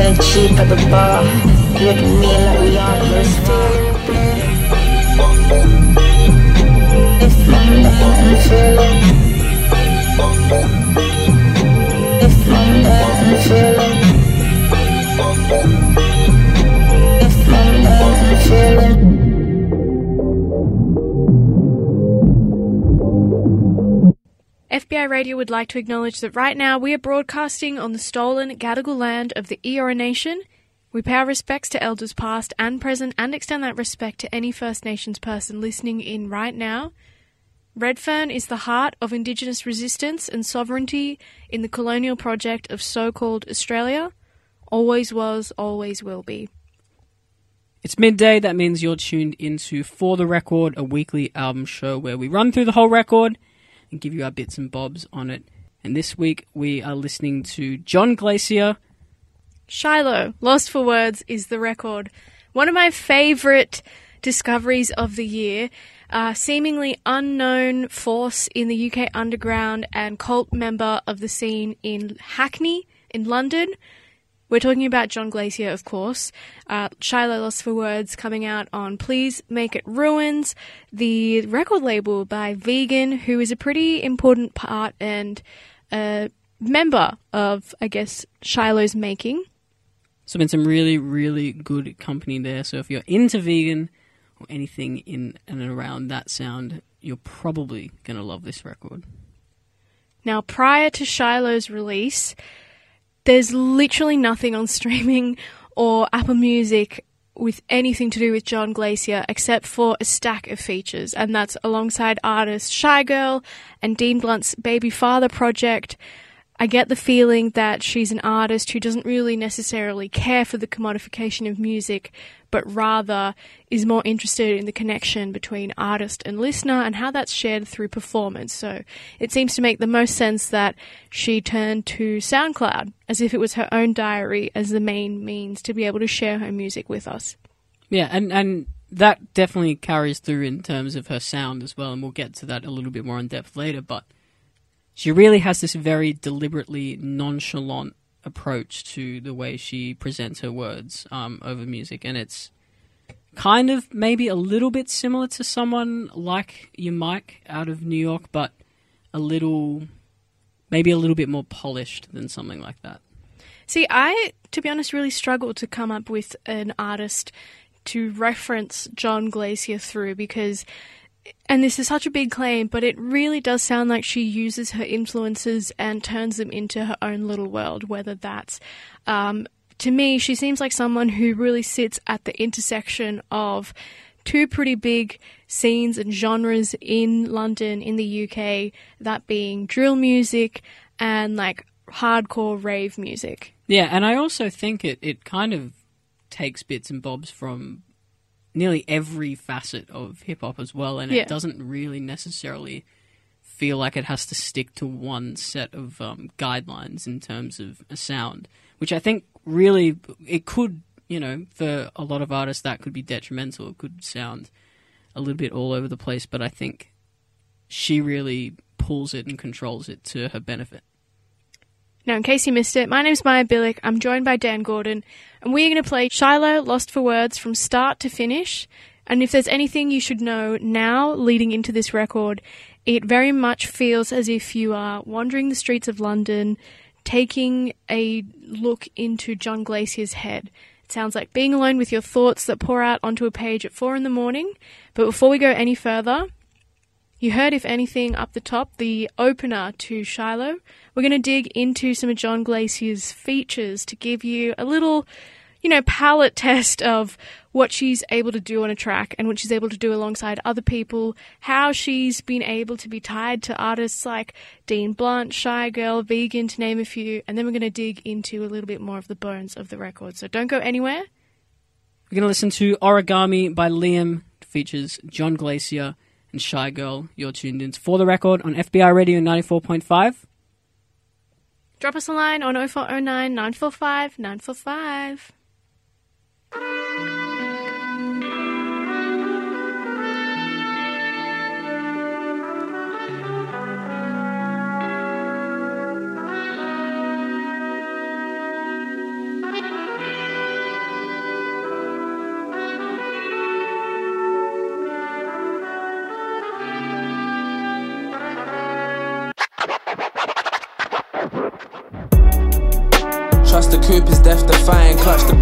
And cheap at the bar. Look at me like we are feeling. If my man Radio would like to acknowledge that right now we are broadcasting on the stolen Gadigal land of the Eora Nation. We pay our respects to elders past and present and extend that respect to any First Nations person listening in right now. Redfern is the heart of Indigenous resistance and sovereignty in the colonial project of so called Australia. Always was, always will be. It's midday, that means you're tuned into For the Record, a weekly album show where we run through the whole record and give you our bits and bobs on it. And this week we are listening to John Glacier. Shiloh, Lost for Words, is the record. One of my favourite discoveries of the year. A seemingly unknown force in the UK underground and cult member of the scene in Hackney, in London. We're talking about John Glacier, of course. Uh, Shiloh Lost for Words coming out on PLZ Make It Ruins, the record label by Vegyn, who is a pretty important part and a member of, I guess, Shiloh's making. So, been some really, really good company there. So, if you're into Vegyn or anything in and around that sound, you're probably going to love this record. Now, prior to Shiloh's release, there's literally nothing on streaming or Apple Music with anything to do with John Glacier except for a stack of features, and that's alongside artist Shygirl and Dean Blunt's Babyfather project. I get the feeling that she's an artist who doesn't really necessarily care for the commodification of music, but rather is more interested in the connection between artist and listener and how that's shared through performance. So it seems to make the most sense that she turned to SoundCloud as if it was her own diary as the main means to be able to share her music with us. Yeah, and, and that definitely carries through in terms of her sound as well, and we'll get to that a little bit more in depth later, but she really has this very deliberately nonchalant approach to the way she presents her words um, over music, and it's kind of maybe a little bit similar to someone like your Mike out of New York, but a little, maybe a little bit more polished than something like that. See, I, to be honest, really struggled to come up with an artist to reference John Glacier through because and this is such a big claim, but it really does sound like she uses her influences and turns them into her own little world, whether that's. Um, to me, she seems like someone who really sits at the intersection of two pretty big scenes and genres in London, in the UK, that being drill music and like hardcore rave music. Yeah, and I also think it, it kind of takes bits and bobs from nearly every facet of hip hop as well, and Yeah. it doesn't really necessarily feel like it has to stick to one set of um, guidelines in terms of a sound, which I think really it could, you know, for a lot of artists that could be detrimental. It could sound a little bit all over the place, but I think she really pulls it and controls it to her benefit. Now, in case you missed it, my name's Maya Billick. I'm joined by Dan Gordon, and we're going to play Shiloh Lost for Words from start to finish. And if there's anything you should know now leading into this record, it very much feels as if you are wandering the streets of London, taking a look into John Glacier's head. It sounds like being alone with your thoughts that pour out onto a page at four in the morning. But before we go any further, you heard, if anything, up the top, the opener to Shiloh. We're going to dig into some of John Glacier's features to give you a little, you know, palette test of what she's able to do on a track and what she's able to do alongside other people, how she's been able to be tied to artists like Dean Blunt, Shy Girl, Vegyn, to name a few, and then we're going to dig into a little bit more of the bones of the record. So don't go anywhere. We're going to listen to Origami by Liam, features John Glacier and Shygirl. You're tuned in for the record on FBI Radio 94.5. Drop us a line on 0409 945 945.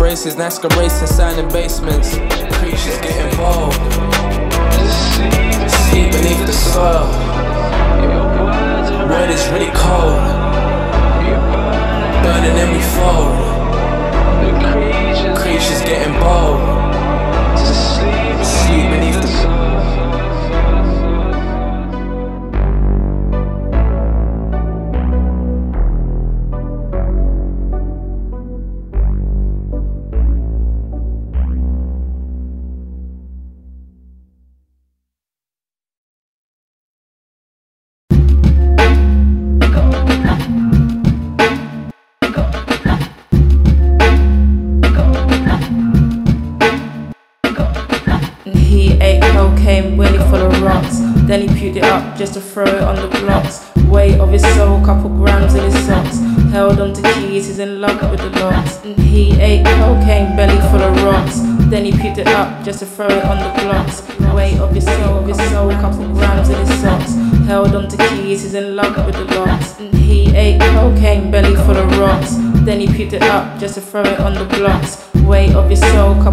Braces, NASCAR racing, signing basements. Creatures get involved. Sleep beneath the soil. Word is really cold. Burning and we fold.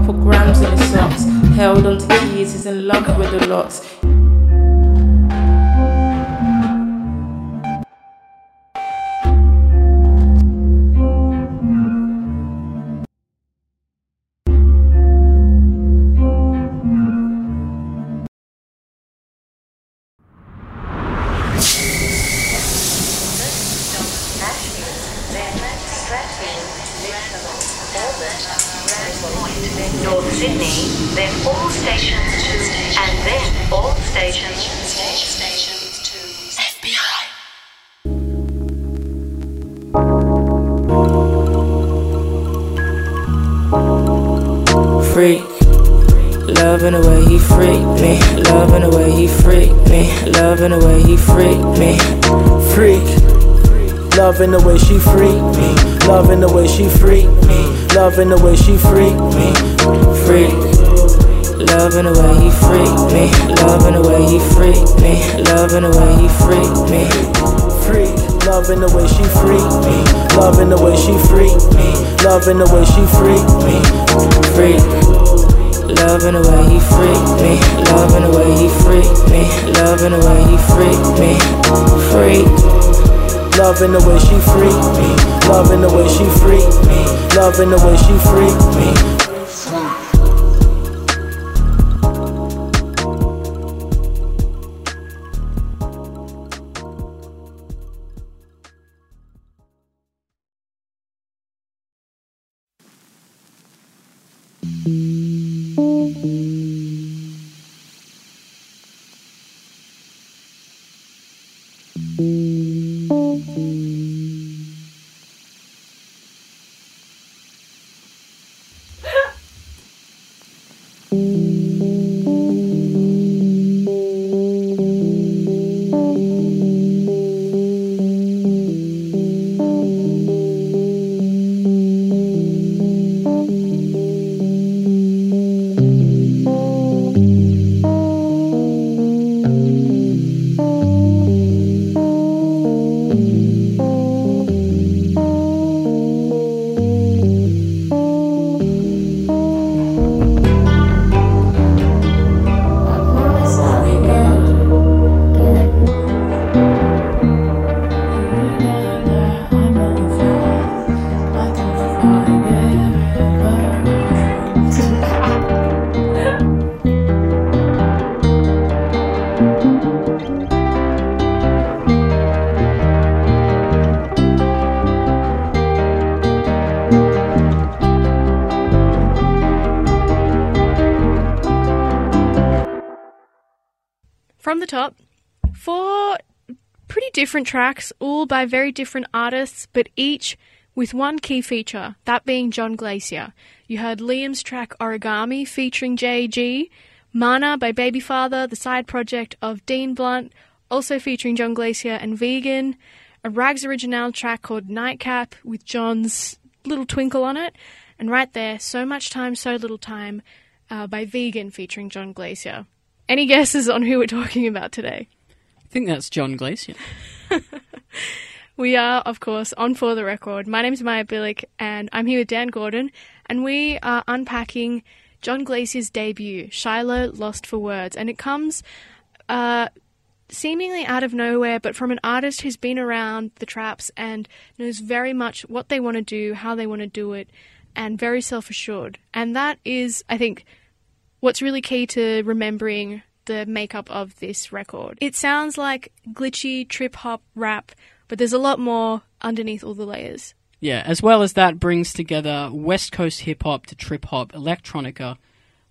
Couple grams in his socks. Held onto keys, he's in love with the locks. Loving the way she freaked me. Loving the way she freaked me. Loving the way she freaked me. Freak. Loving the way he freaked me. Loving the way he freaked me. Loving the way he freaked me. Freak. Loving the way she freaked me. Loving the way she freaked me. Loving the way she freaked me. Different tracks, all by very different artists, but each with one key feature, that being John Glacier. You heard Liam's track Origami featuring JG, Mana by Babyfather, the side project of Dean Blunt, also featuring John Glacier and Vegyn, a Rags original track called Nightcap with John's little twinkle on it, and right there, So Much Time, So Little Time uh, by Vegyn featuring John Glacier. Any guesses on who we're talking about today? Think that's John Glacier. We are, of course, on For the Record. My name is Maya Billick, and I'm here with Dan Gordon, and we are unpacking John Glacier's debut, Shiloh Lost for Words, and it comes uh, seemingly out of nowhere, but from an artist who's been around the traps and knows very much what they want to do, how they want to do it, and very self assured. And that is, I think, what's really key to remembering the makeup of this record. It sounds like glitchy trip hop rap, but there's a lot more underneath all the layers. Yeah, as well as that brings together West Coast hip hop to trip hop, electronica,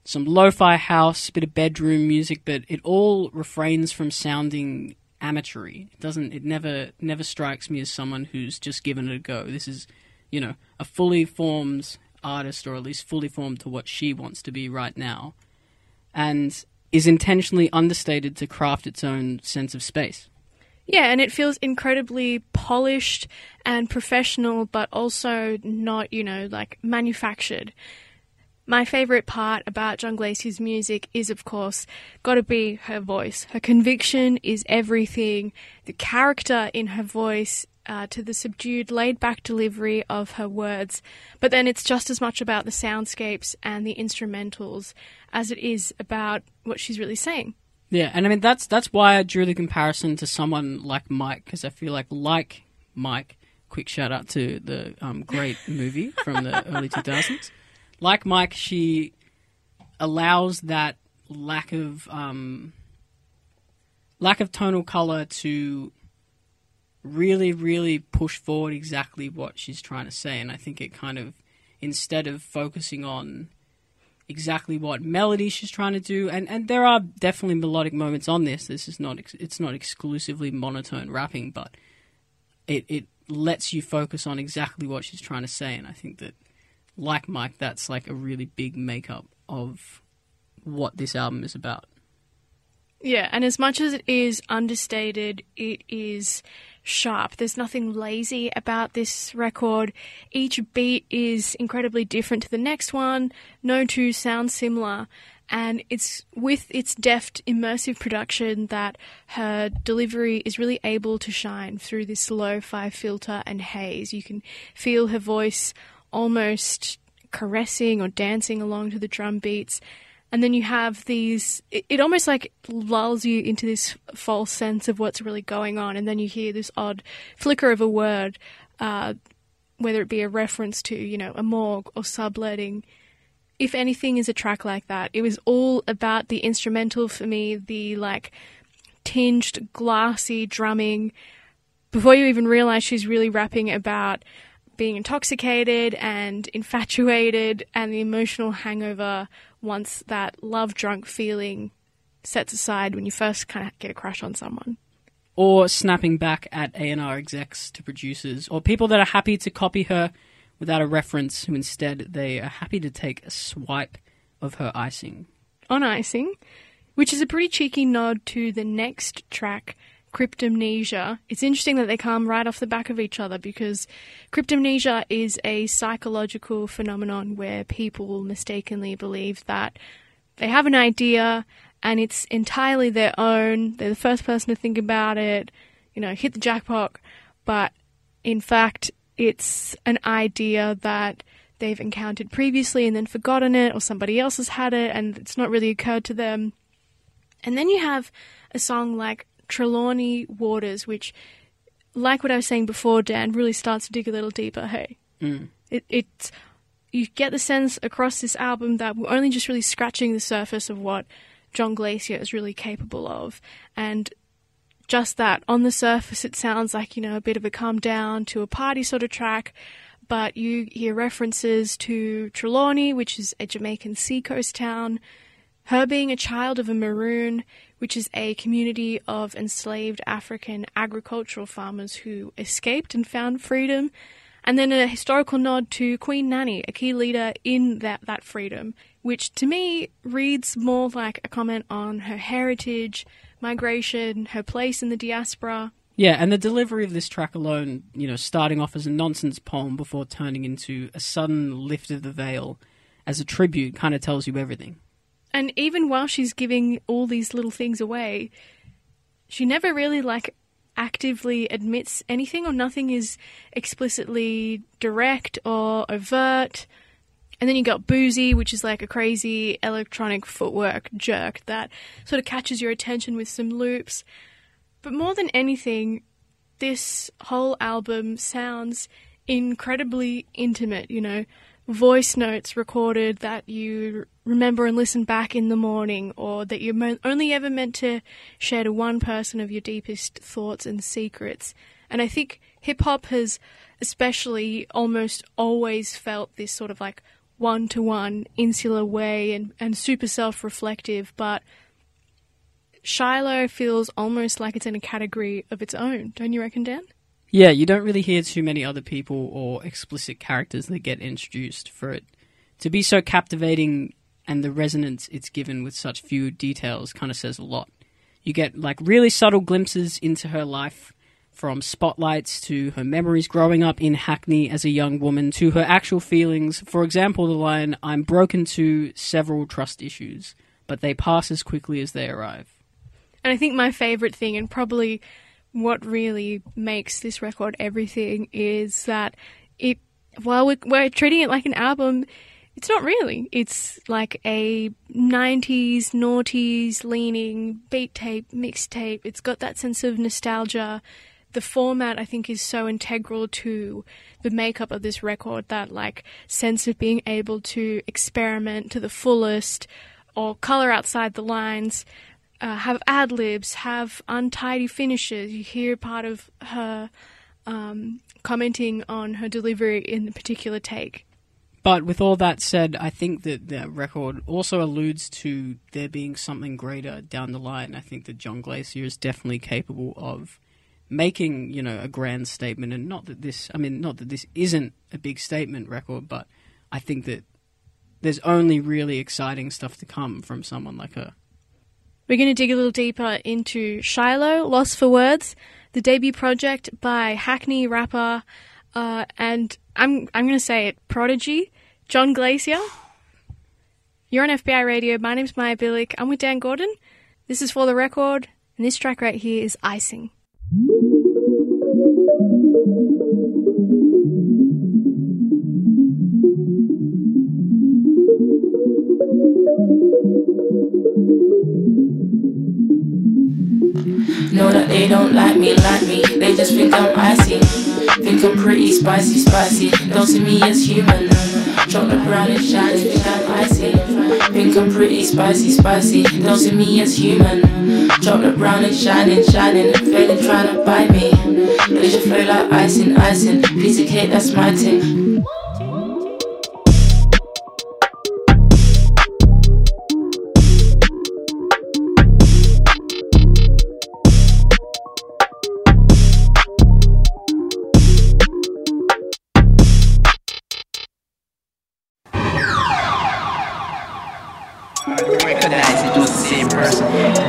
some lo-fi house, a bit of bedroom music, but it all refrains from sounding amateury. It doesn't it never never strikes me as someone who's just given it a go. This is, you know, a fully formed artist or at least fully formed to what she wants to be right now. And is intentionally understated to craft its own sense of space. Yeah, and it feels incredibly polished and professional, but also not, you know, like manufactured. My favourite part about John Glacier's music is, of course, got to be her voice. Her conviction is everything. The character in her voice, uh, to the subdued, laid back delivery of her words. But then it's just as much about the soundscapes and the instrumentals as it is about what she's really saying. Yeah, and I mean that's that's why I drew the comparison to someone like Mike because I feel like like Mike. Quick shout out to the um, great movie from the early two thousands. Like Mike, she allows that lack of um, lack of tonal color to really, really push forward exactly what she's trying to say, and I think it kind of instead of focusing on exactly what melody she's trying to do. And and there are definitely melodic moments on this. This is not ex- it's not exclusively monotone rapping but it it lets you focus on exactly what she's trying to say. And i think that like mike that's like a really big makeup of what this album is about. Yeah, and as much as it is understated, it is sharp. There's nothing lazy about this record. Each beat is incredibly different to the next one. No two sound similar. And it's with its deft, immersive production that her delivery is really able to shine through this lo fi filter and haze. You can feel her voice almost caressing or dancing along to the drum beats and then you have these it, it almost like lulls you into this false sense of what's really going on. And then you hear this odd flicker of a word uh, whether it be a reference to you know a morgue or subletting. If anything is a track like that it was all about the instrumental for me the like tinged glassy drumming. Before you even realize she's really rapping about being intoxicated and infatuated and the emotional hangover once that love drunk feeling sets aside when you first kind of get a crush on someone. or snapping back at A&R execs to producers or people that are happy to copy her without a reference who instead they are happy to take a swipe of her icing. On icing, which is a pretty cheeky nod to the next track, Cryptomnesia. It's interesting that they come right off the back of each other because cryptomnesia is a psychological phenomenon where people mistakenly believe that they have an idea and it's entirely their own. They're the first person to think about it, you know, hit the jackpot, but in fact, it's an idea that they've encountered previously and then forgotten it, or somebody else has had it and it's not really occurred to them. And then you have a song like Trelawney Waters, which, like what I was saying before, Dan, really starts to dig a little deeper. Hey, Mm. it, it's you get the sense across this album that we're only just really scratching the surface of what John Glacier is really capable of, and just that on the surface, it sounds like you know a bit of a calm down to a party sort of track. But you hear references to Trelawney, which is a Jamaican seacoast town, Her being a child of a Maroon, which is a community of enslaved African agricultural farmers who escaped and found freedom, and then a historical nod to Queen Nanny, a key leader in that, that freedom, which to me reads more like a comment on her heritage, migration, her place in the diaspora. Yeah, and the delivery of this track alone, you know, starting off as a nonsense poem before turning into a sudden lift of the veil as a tribute, kind of tells you everything. And even while she's giving all these little things away, she never really like actively admits anything or nothing is explicitly direct or overt. And then you got Boozy, which is like a crazy electronic footwork jerk that sort of catches your attention with some loops. But more than anything, this whole album sounds incredibly intimate, you know, voice notes recorded that you remember and listen back in the morning, or that you're only ever meant to share to one person of your deepest thoughts and secrets. And I think hip hop has especially almost always felt this sort of like one to one insular way and, and super self reflective, but Shiloh feels almost like it's in a category of its own, don't you reckon, Dan? Yeah, you don't really hear too many other people or explicit characters that get introduced for it to be so captivating and the resonance it's given with such few details kind of says a lot. You get like really subtle glimpses into her life from spotlights to her memories growing up in Hackney as a young woman to her actual feelings. For example, the line, I'm broken to several trust issues, but they pass as quickly as they arrive. And I think my favourite thing, and probably what really makes this record everything, is that it, while we're, we're treating it like an album, it's not really. It's like a 90s, noughties leaning beat tape, mixtape. It's got that sense of nostalgia. The format, I think, is so integral to the makeup of this record that, like, sense of being able to experiment to the fullest or color outside the lines, uh, have ad libs, have untidy finishes. You hear part of her um, commenting on her delivery in the particular take. But with all that said, I think that the record also alludes to there being something greater down the line. I think that John Glacier is definitely capable of making, you know, a grand statement. And not that this, I mean, not that this isn't a big statement record, but I think that there's only really exciting stuff to come from someone like her. We're going to dig a little deeper into Shiloh, Lost for Words, the debut project by Hackney rapper, uh, and I'm I'm going to say it, Prodigy, John Glacier. You're on FBI Radio. My name's Maya Billick. I'm with Dan Gordon. This is for the record, and this track right here is Icing. Know that they don't like me, like me. They just think I'm icy. Think I'm pretty spicy, spicy. Don't see me as human. Chocolate brown and shiny, think I'm icy. Think I'm pretty spicy, spicy. Don't see me as human. Chocolate brown and shining, shining. Failing trying to bite me. They should flow like icing, icing. Piece of cake, that's my thing. Same person,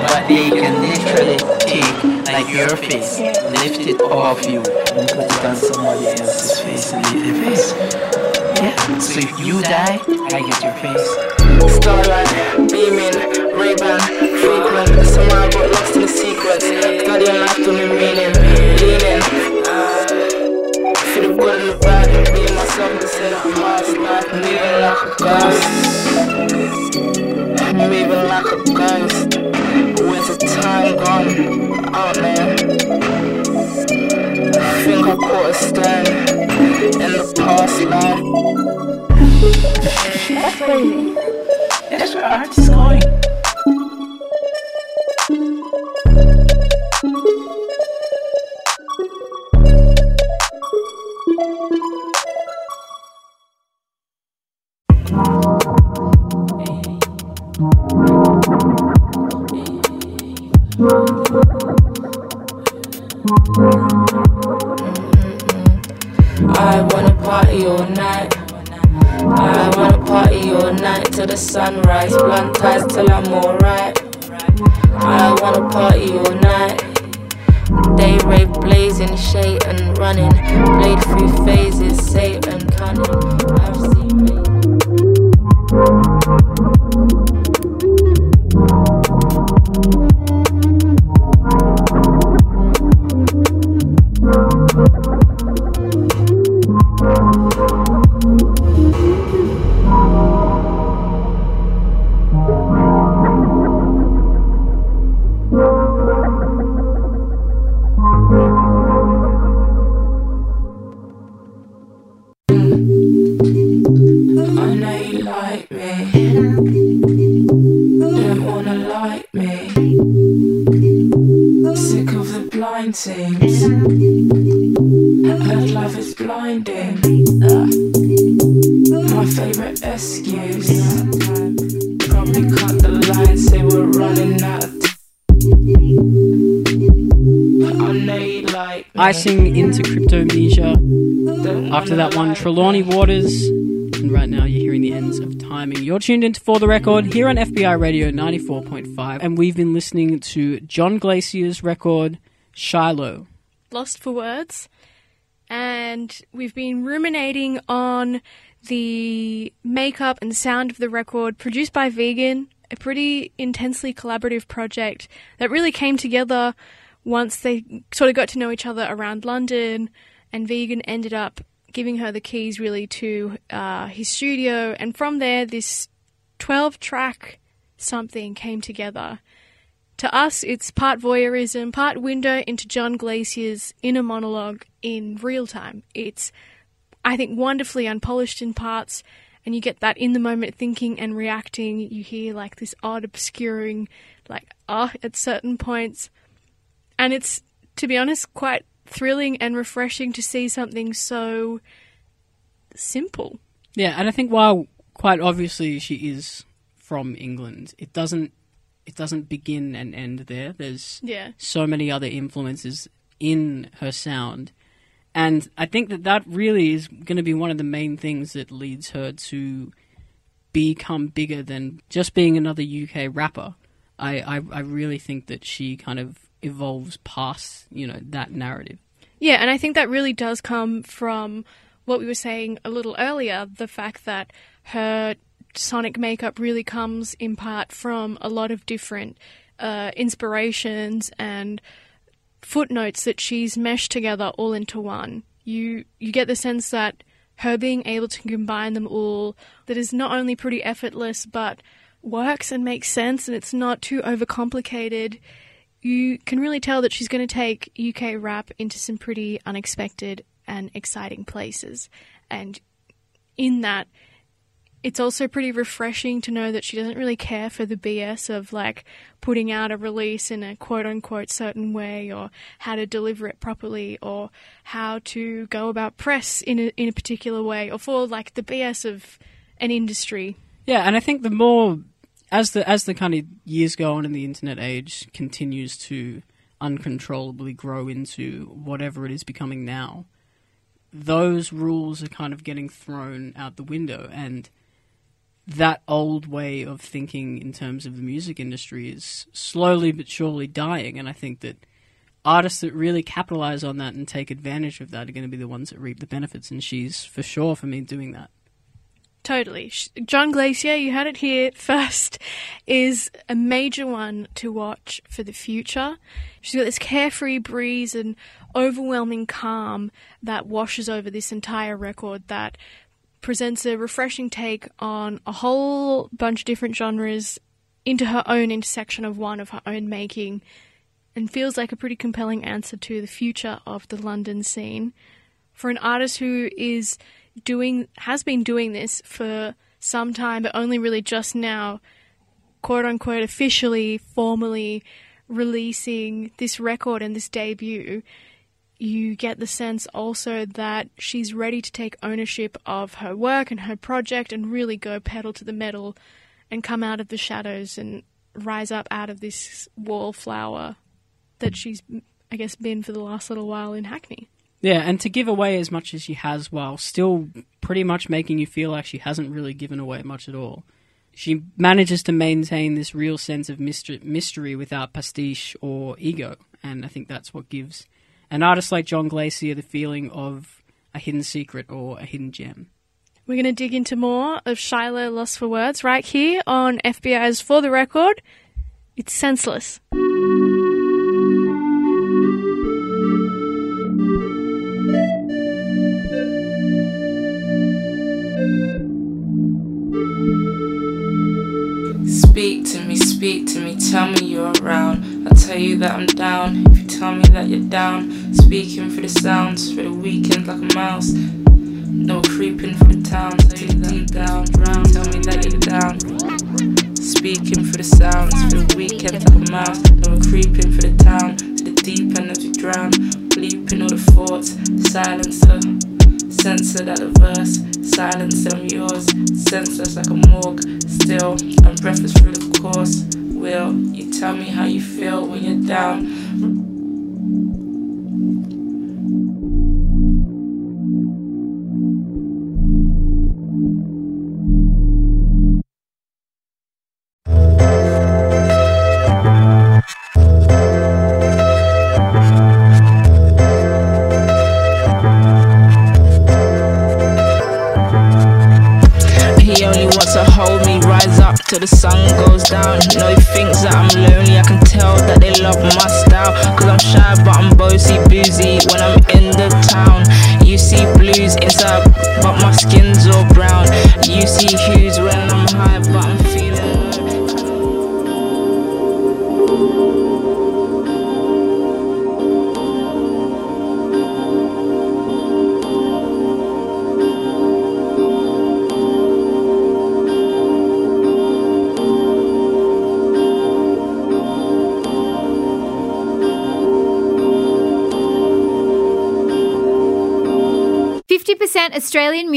but they can literally take like your face, lift it off you, and put it on somebody else's face and eat their face. Yeah. So if you die, I get your face. Starlight, beaming, Ray-Ban, frequent Somehow I got lost in the sequence Studying life to me meaning Leaning uh, Feel the good and the bad Being myself instead of past life Moving like a ghost Moving like a ghost Where's the time gone? Out there Think I caught a stand In the past life That's crazy. That's where is going. Mm-hmm. I wanna party all night. I wanna party all night till the sunrise. Blunt ties till I'm alright. I wanna party all night. Day rave blazing, shade and running. Blade through phases, Satan cunning. I've seen me. Don't wanna like me. Sick of the blind teams. Heard love is blinding. My favorite excuse. Probably cut the line, say we're running out of time. I know you. Icing into Cryptomnesia. After that one, Trelawney Waters. And right now you're of timing. You're tuned into For the Record here on FBI Radio 94.5. And we've been listening to John Glacier's record, Shiloh. Lost for words. And we've been ruminating on the makeup and sound of the record produced by Vegyn, a pretty intensely collaborative project that really came together once they sort of got to know each other around London. And Vegyn ended up giving her the keys really to uh, his studio. And from there, this 12 track something came together. To us, it's part voyeurism, part window into John Glacier's inner monologue in real time. It's, I think, wonderfully unpolished in parts, and you get that in the moment thinking and reacting. You hear like this odd obscuring, like, ah, at certain points. And it's, to be honest, quite thrilling and refreshing to see something so simple. Yeah, and I think while quite obviously she is from England, it doesn't it doesn't begin and end there. There's Yeah. so many other influences in her sound. And I think that that really is going to be one of the main things that leads her to become bigger than just being another UK rapper. I, I, I really think that she kind of evolves past, you know, that narrative. Yeah, and I think that really does come from what we were saying a little earlier the fact that her sonic makeup really comes in part from a lot of different uh, inspirations and footnotes that she's meshed together all into one. You you get the sense that her being able to combine them all that is not only pretty effortless but works and makes sense and it's not too overcomplicated. You can really tell that she's going to take UK rap into some pretty unexpected and exciting places. And in that, it's also pretty refreshing to know that she doesn't really care for the BS of like putting out a release in a quote unquote certain way or how to deliver it properly or how to go about press in a, in a particular way or for like the BS of an industry. Yeah, and I think the more as the as the kind of years go on and the internet age continues to uncontrollably grow into whatever it is becoming now, those rules are kind of getting thrown out the window. And that old way of thinking in terms of the music industry is slowly but surely dying. And I think that artists that really capitalize on that and take advantage of that are going to be the ones that reap the benefits. And she's for sure for me doing that. Totally. John Glacier, you had it here first, is a major one to watch for the future. She's got this carefree breeze and overwhelming calm that washes over this entire record that presents a refreshing take on a whole bunch of different genres into her own intersection of one of her own making and feels like a pretty compelling answer to the future of the London scene. For an artist who is doing has been doing this for some time but only really just now quote unquote officially formally releasing this record and this debut you get the sense also that she's ready to take ownership of her work and her project and really go pedal to the metal and come out of the shadows and rise up out of this wallflower that she's, I guess, been for the last little while in Hackney. Yeah, and to give away as much as she has while still pretty much making you feel like she hasn't really given away much at all. She manages to maintain this real sense of mystery, mystery without pastiche or ego, and I think that's what gives an artist like John Glacier the feeling of a hidden secret or a hidden gem. We're going to dig into more of Shiloh Lost for Words right here on FBI's For the Record. It's senseless. Speak to me, tell me you're around. I'll tell you that I'm down if you tell me that you're down. Speaking for the sounds, for the weekend like a mouse. No creeping for the town, that I'm down. Tell me that you're down. Speaking for the sounds, for the weekend like a mouse. No creeping for the town, to the deep end as we drown. Bleeping all the thoughts, silencer. Uh. Censor that the verse, silence I'm yours, senseless like a morgue. Still, I'm breathless through the course. Will you tell me how you feel when you're down?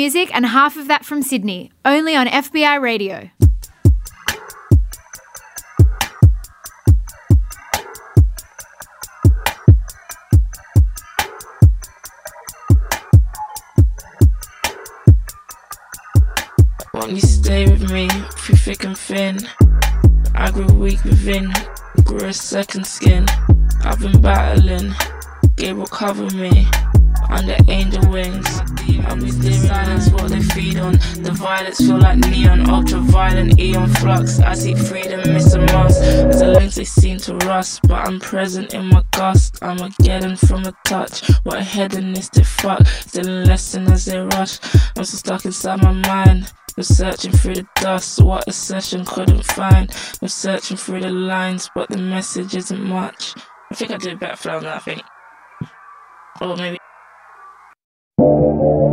Music and half of that from Sydney. Only on FBI Radio. Won't you stay with me through thick and thin? I grew weak within, grew a second skin. I've been battling, Gabriel cover me under angel wings. With the silence, what they feed on. The violets feel like neon, ultraviolet, eon flux. I seek freedom, miss a must. As the links they seem to rust, but I'm present in my gust. I'm a getting from a touch. What a hedonistic fuck. Still a lesson as they rush. I'm so stuck inside my mind. I'm searching through the dust, what a session couldn't find. I'm searching through the lines, but the message isn't much. I think I did a better flow than that, I think. Or maybe. Música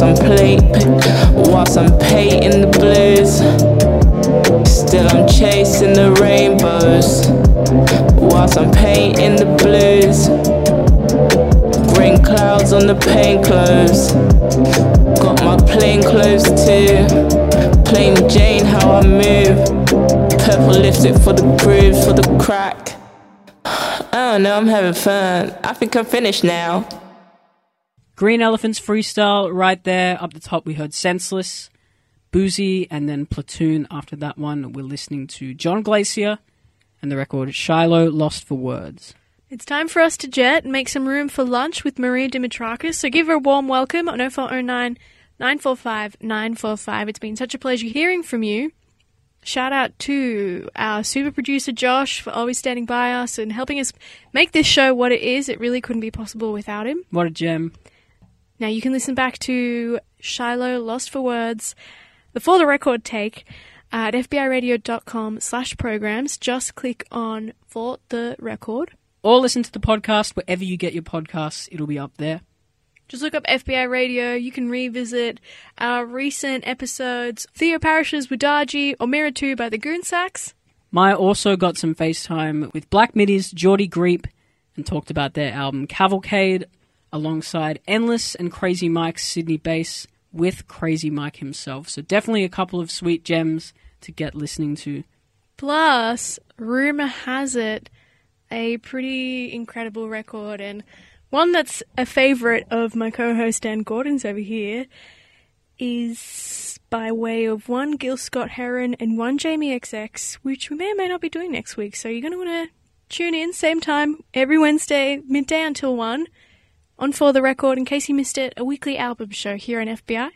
Whilst I'm I'm painting the blues. Still I'm chasing the rainbows Whilst I'm painting the blues. Green clouds on the paint clothes Got my plain clothes too. Plain Jane how I move. Purple lipstick for the grooves, for the crack. I don't know, I'm having fun. I think I'm finished now Green Elephants freestyle right there. Up the top, we heard Senseless, Boozy, and then Platoon. After that one, we're listening to John Glacier and the record Shiloh Lost for Words. It's time for us to jet and make some room for lunch with Maria Dimitrakis. So give her a warm welcome on 0409 945 945. It's been such a pleasure hearing from you. Shout out to our super producer Josh for always standing by us and helping us make this show what it is. It really couldn't be possible without him. What a gem. Now you can listen back to Shiloh Lost for Words, the For the Record take at fbiradio.com slash programs. Just click on For the Record. Or listen to the podcast wherever you get your podcasts. It'll be up there. Just look up FBI Radio. You can revisit our recent episodes Theo Parrish's Wuddaji or Mirror 2 by the Goon Sax. Maya also got some FaceTime with Black Midi's, Geordie Greep, and talked about their album Cavalcade alongside Endless and Crazy Mike's Sydney bass with Crazy Mike himself. So definitely a couple of sweet gems to get listening to. Plus, rumor has it, a pretty incredible record and one that's a favourite of my co-host Dan Gordon's over here is by way of one Gil Scott Heron and one Jamie XX, which we may or may not be doing next week. So you're going to want to tune in same time every Wednesday, midday until one, on For the Record. In case you missed it, a weekly album show here on FBI.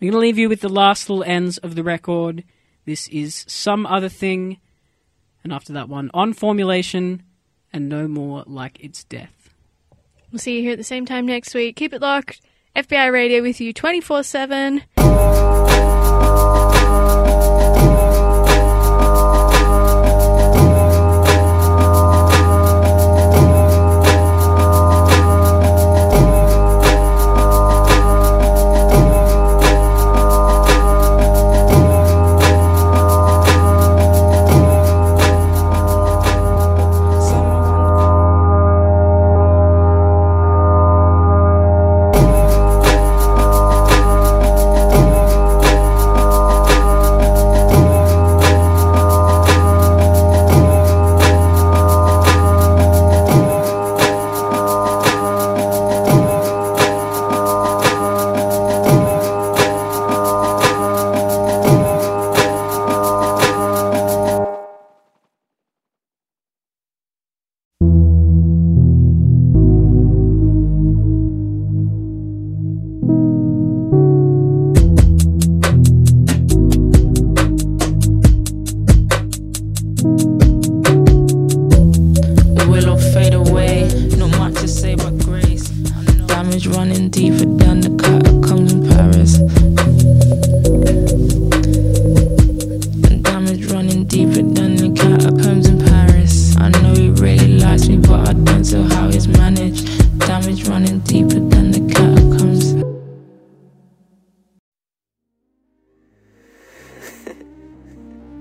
We're going to leave you with the last little ends of the record. This is Some Other Thing, and after that one, On Formulation, and No More Like It's Death. We'll see you here at the same time next week. Keep it locked. FBI Radio with you 24 7.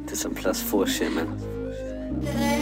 To some plus four shit, man.